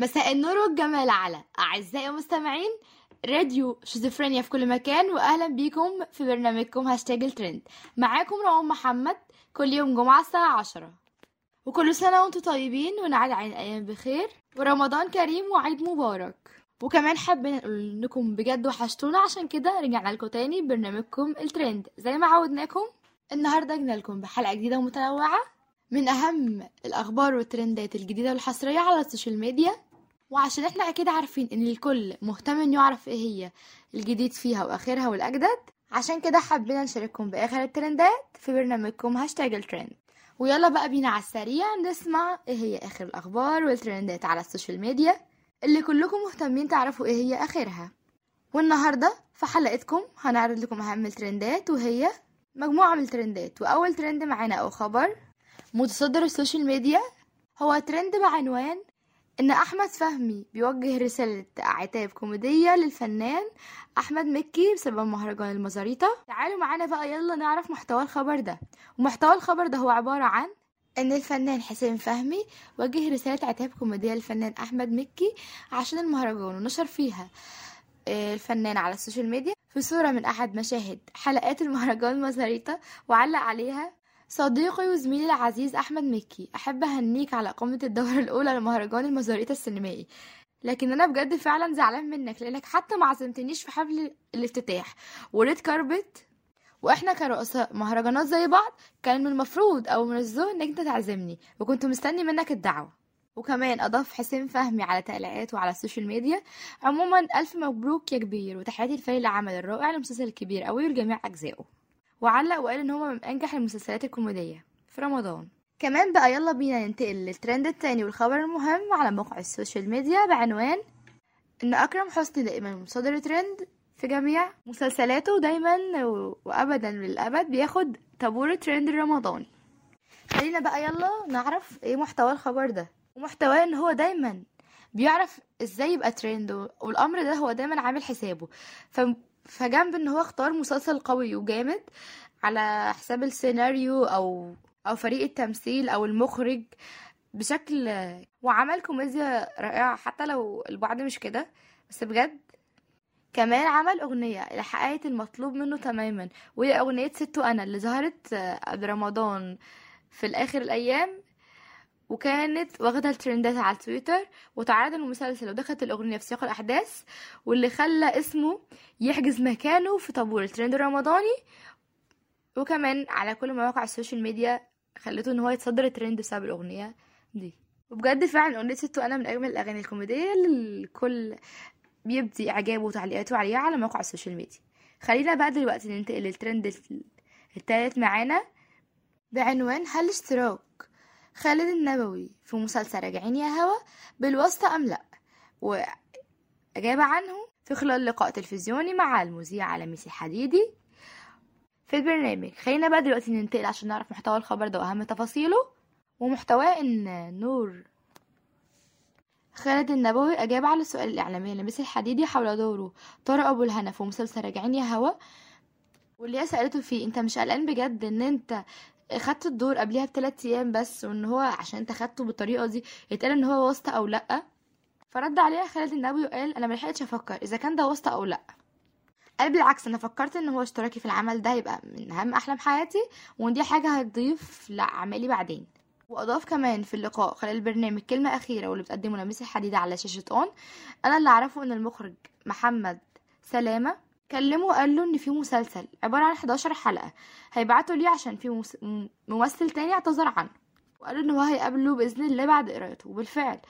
مساء النور والجمال على أعزائي المستمعين راديو شيزوفرينيا في كل مكان وأهلا بيكم في برنامجكم هاشتاج الترند. معاكم روان محمد كل يوم جمعة الساعة عشرة. وكل سنة وأنتم طيبين ونعاد على الأيام بخير ورمضان كريم وعيد مبارك. وكمان حابين نقول لكم بجد وحشتونا عشان كده رجعنا لكم تاني برنامجكم الترند. زي ما عودناكم النهارده جينا لكم بحلقة جديدة ومتنوعة. من أهم الأخبار والترندات الجديدة والحصرية على ال social media وعشان إحنا أكيد عارفين ان الكل مهتم انه يعرف إيه هي الجديد فيها واخرها والاجدد عشان كده حبينا نشارككم بآخر الترندات في برنامجكم هاشتاج الترند. ويلا بقى بينا على السريع نسمع إيه هي آخر الأخبار والترندات على ال social media. اللي كلكم مهتمين تعرفوا إيه هي آخرها. والنهاردة في حلقتكم هنعرض لكم أهم الترندات وهي مجموعة من الترندات. وأول ترند معانا أو خبر متصدر ال social media هو ترند بعنوان إن أحمد فهمي بيوجه رسالة عتاب كوميدية للفنان أحمد مكي بسبب مهرجان المزاريطة. تعالوا معانا بقى يلا نعرف محتوى الخبر ده. ومحتوى الخبر ده هو عبارة عن إن الفنان حسين فهمي وجه رسالة عتاب كوميدية للفنان أحمد مكي عشان المهرجان ونشر فيها آه، الفنان على ال social media في صورة من أحد مشاهد حلقات المهرجان المزاريطة وعلق عليها صديقي وزميلي العزيز أحمد مكي أحب أهنيك على إقامة الدورة الأولى لمهرجان المزاريطة السينمائي. لكن أنا بجد فعلا زعلان منك لأنك حتى ما عزمتنيش في حفل الافتتاح. و red carpet؟ وإحنا كرؤساء مهرجانات زي بعض كان من المفروض أو من الذوق إنك أنت تعزمني وكنت مستني منك الدعوة. وكمان أضاف حسين فهمي على تعليقاته على ال social media. عموما ألف مبروك يا كبير وتحياتي لفريق العمل الرائع للمسلسل الكبير قوي ولجميع أجزائه. وعلق وقال إن هو من أنجح المسلسلات الكوميدية في رمضان. كمان بقى يلا بينا ننتقل للترند التاني والخبر المهم على موقع ال social media بعنوان إن أكرم حسني دائما مصدر ترند في جميع مسلسلاته دايما و- وابدا للأبد بياخد طابور الترند الرمضاني. خلينا بقى يلا نعرف إيه محتوى الخبر ده. ومحتواه إن هو دايما بيعرف إزاي يبقى ترند والأمر ده هو دايما عامل حسابه. ف... فجنب إن هو اختار مسلسل قوي وجامد على حساب السيناريو أو أو فريق التمثيل أو المخرج بشكل وعمل كوميديا رائعة. حتى لو البعض مش كده بس بجد. كمان عمل أغنية اللي حققت المطلوب منه تماما وهي أغنية ست أنا اللي ظهرت قبل رمضان. في الآخر الأيام وكانت واخدة الترندات على تويتر وتعرض المسلسل ودخلت الأغنية في سياق الأحداث واللي خلى اسمه يحجز مكانه في طابور الترند الرمضاني. وكمان على كل مواقع ال social media خلته إن هو يتصدر الترند بسبب الأغنية دي. وبجد فعلا أغنية ست أنا من أجمل الأغاني الكوميدية اللي الكل بيبدي إعجابه وتعليقاته عليها على مواقع ال social media. خلينا بقى دلوقتي ننتقل للترند التالت معانا. بعنوان هل اشتراك؟ خالد النبوي في مسلسل راجعين يا هوا بالواسطة أم لأ؟ وأجاب عنه في خلال لقاء تلفزيوني مع المذيع لميس الحديدي في البرنامج. خلينا بقى دلوقتي ننتقل عشان نعرف محتوى الخبر ده وأهم تفاصيله ومحتواه إن نور خالد النبوي أجاب على السؤال الإعلامي لميس الحديدي حول دوره. طارق أبو الهنا في مسلسل راجعين يا هوا واللي هي سألته فيه أنت مش قلقان بجد إن أنت خدت الدور قبلها بثلاث أيام بس وإن هو عشان أنت خدته بالطريقة دي يتقال إن هو واسطة أو لأ. فرد عليها خالد النبوي وقال أنا ملحقتش أفكر إذا كان ده واسطة أو لأ. قال بالعكس أنا فكرت إن هو اشتراكي في العمل ده هيبقى من أهم أحلام حياتي وإن دي حاجة هتضيف لأعمالي بعدين. وأضاف كمان في اللقاء خلال البرنامج كلمة أخيرة واللي بتقدمه لميس الحديدة على شاشة اون أنا اللي أعرفه إن المخرج محمد سلامة كلمه وقال له إن في مسلسل عبارة عن 11 حلقة. هيبعته ليه عشان في ممثل تاني اعتذر عنه. وقال إن هو هيقابله بإذن الله بعد قراءته. وبالفعل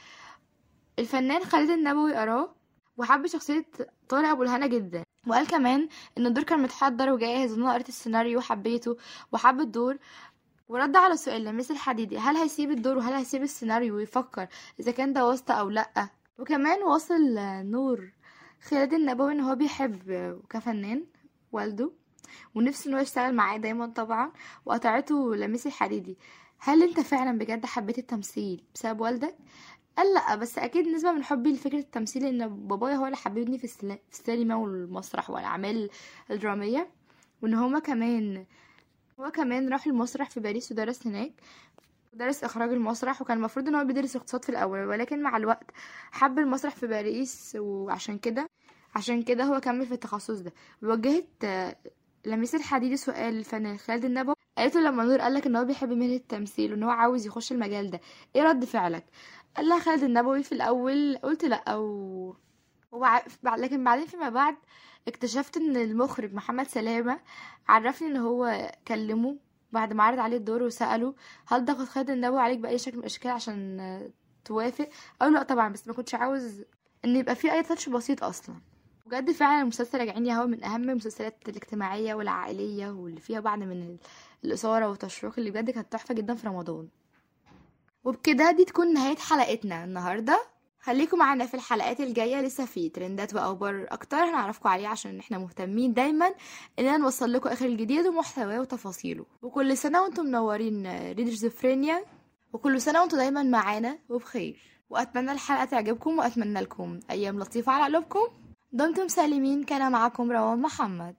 الفنان خالد النبوي قراه وحب شخصية طارق أبو الهنا جدا. وقال كمان إن الدور كان متحضر وجاهز وإن أنا قريت السيناريو وحبيته وحب الدور. ورد على سؤال لميس الحديدي هل هيسيب الدور وهل هيسيب السيناريو ويفكر إذا كان ده واسطة أو لأ؟ وكمان واصل نور خالد النبوي إن هو بيحب كفنان والده ونفسه إن هو يشتغل معاه دايما طبعا وقطعته لميس الحديدي هل أنت فعلا بجد حبيت التمثيل بسبب والدك؟ قال لأ بس أكيد نسبة من حبي لفكرة التمثيل إن بابايا هو اللي حببني في السينما والمسرح والأعمال الدرامية وإن هما كمان هو كمان راح المسرح في باريس ودرس هناك. درس إخراج المسرح وكان المفروض إن هو بيدرس اقتصاد في الأول ولكن مع الوقت حب المسرح في باريس وعشان كده عشان كده هو كمل في التخصص ده. وجهت لميس الحديدي سؤال الفنان خالد النبوي قالت له لما نور قالك إن هو بيحب مهنة التمثيل وإن هو عاوز يخش المجال ده إيه رد فعلك؟ قال لها خالد النبوي في الأول قلت لأ و وبع... لكن بعدين فيما بعد اكتشفت إن المخرج محمد سلامة عرفني إن هو كلمه بعد ما عرض عليه الدور وسأله هل ضغط خالد النبوي عليك بأي شكل من الأشكال عشان آه، توافق؟ قال لا طبعا بس ما كنتش عاوز إن يبقى فيه أي تاتش بسيط أصلا. بجد فعلا المسلسل راجعين يا من أهم المسلسلات الاجتماعية والعائلية واللي فيها بعض من ال- الإثارة والتشويق اللي بجد كانت تحفة جدا في رمضان. وبكده دي تكون نهاية حلقتنا النهارده. خليكم معانا في الحلقات الجاية لسه في ترندات واخبار أكتر هنعرفكم عليه عشان إحنا مهتمين دايما اننا نوصل لكم آخر الجديد ومحتواه وتفاصيله. وكل سنة وأنتم منورين راديو شيزوفرينيا وكل سنة وأنتم دايما معانا وبخير. وأتمنى الحلقة تعجبكم وأتمنى لكم أيام لطيفة على قلوبكم. دمتم سالمين. كان معكم روان محمد.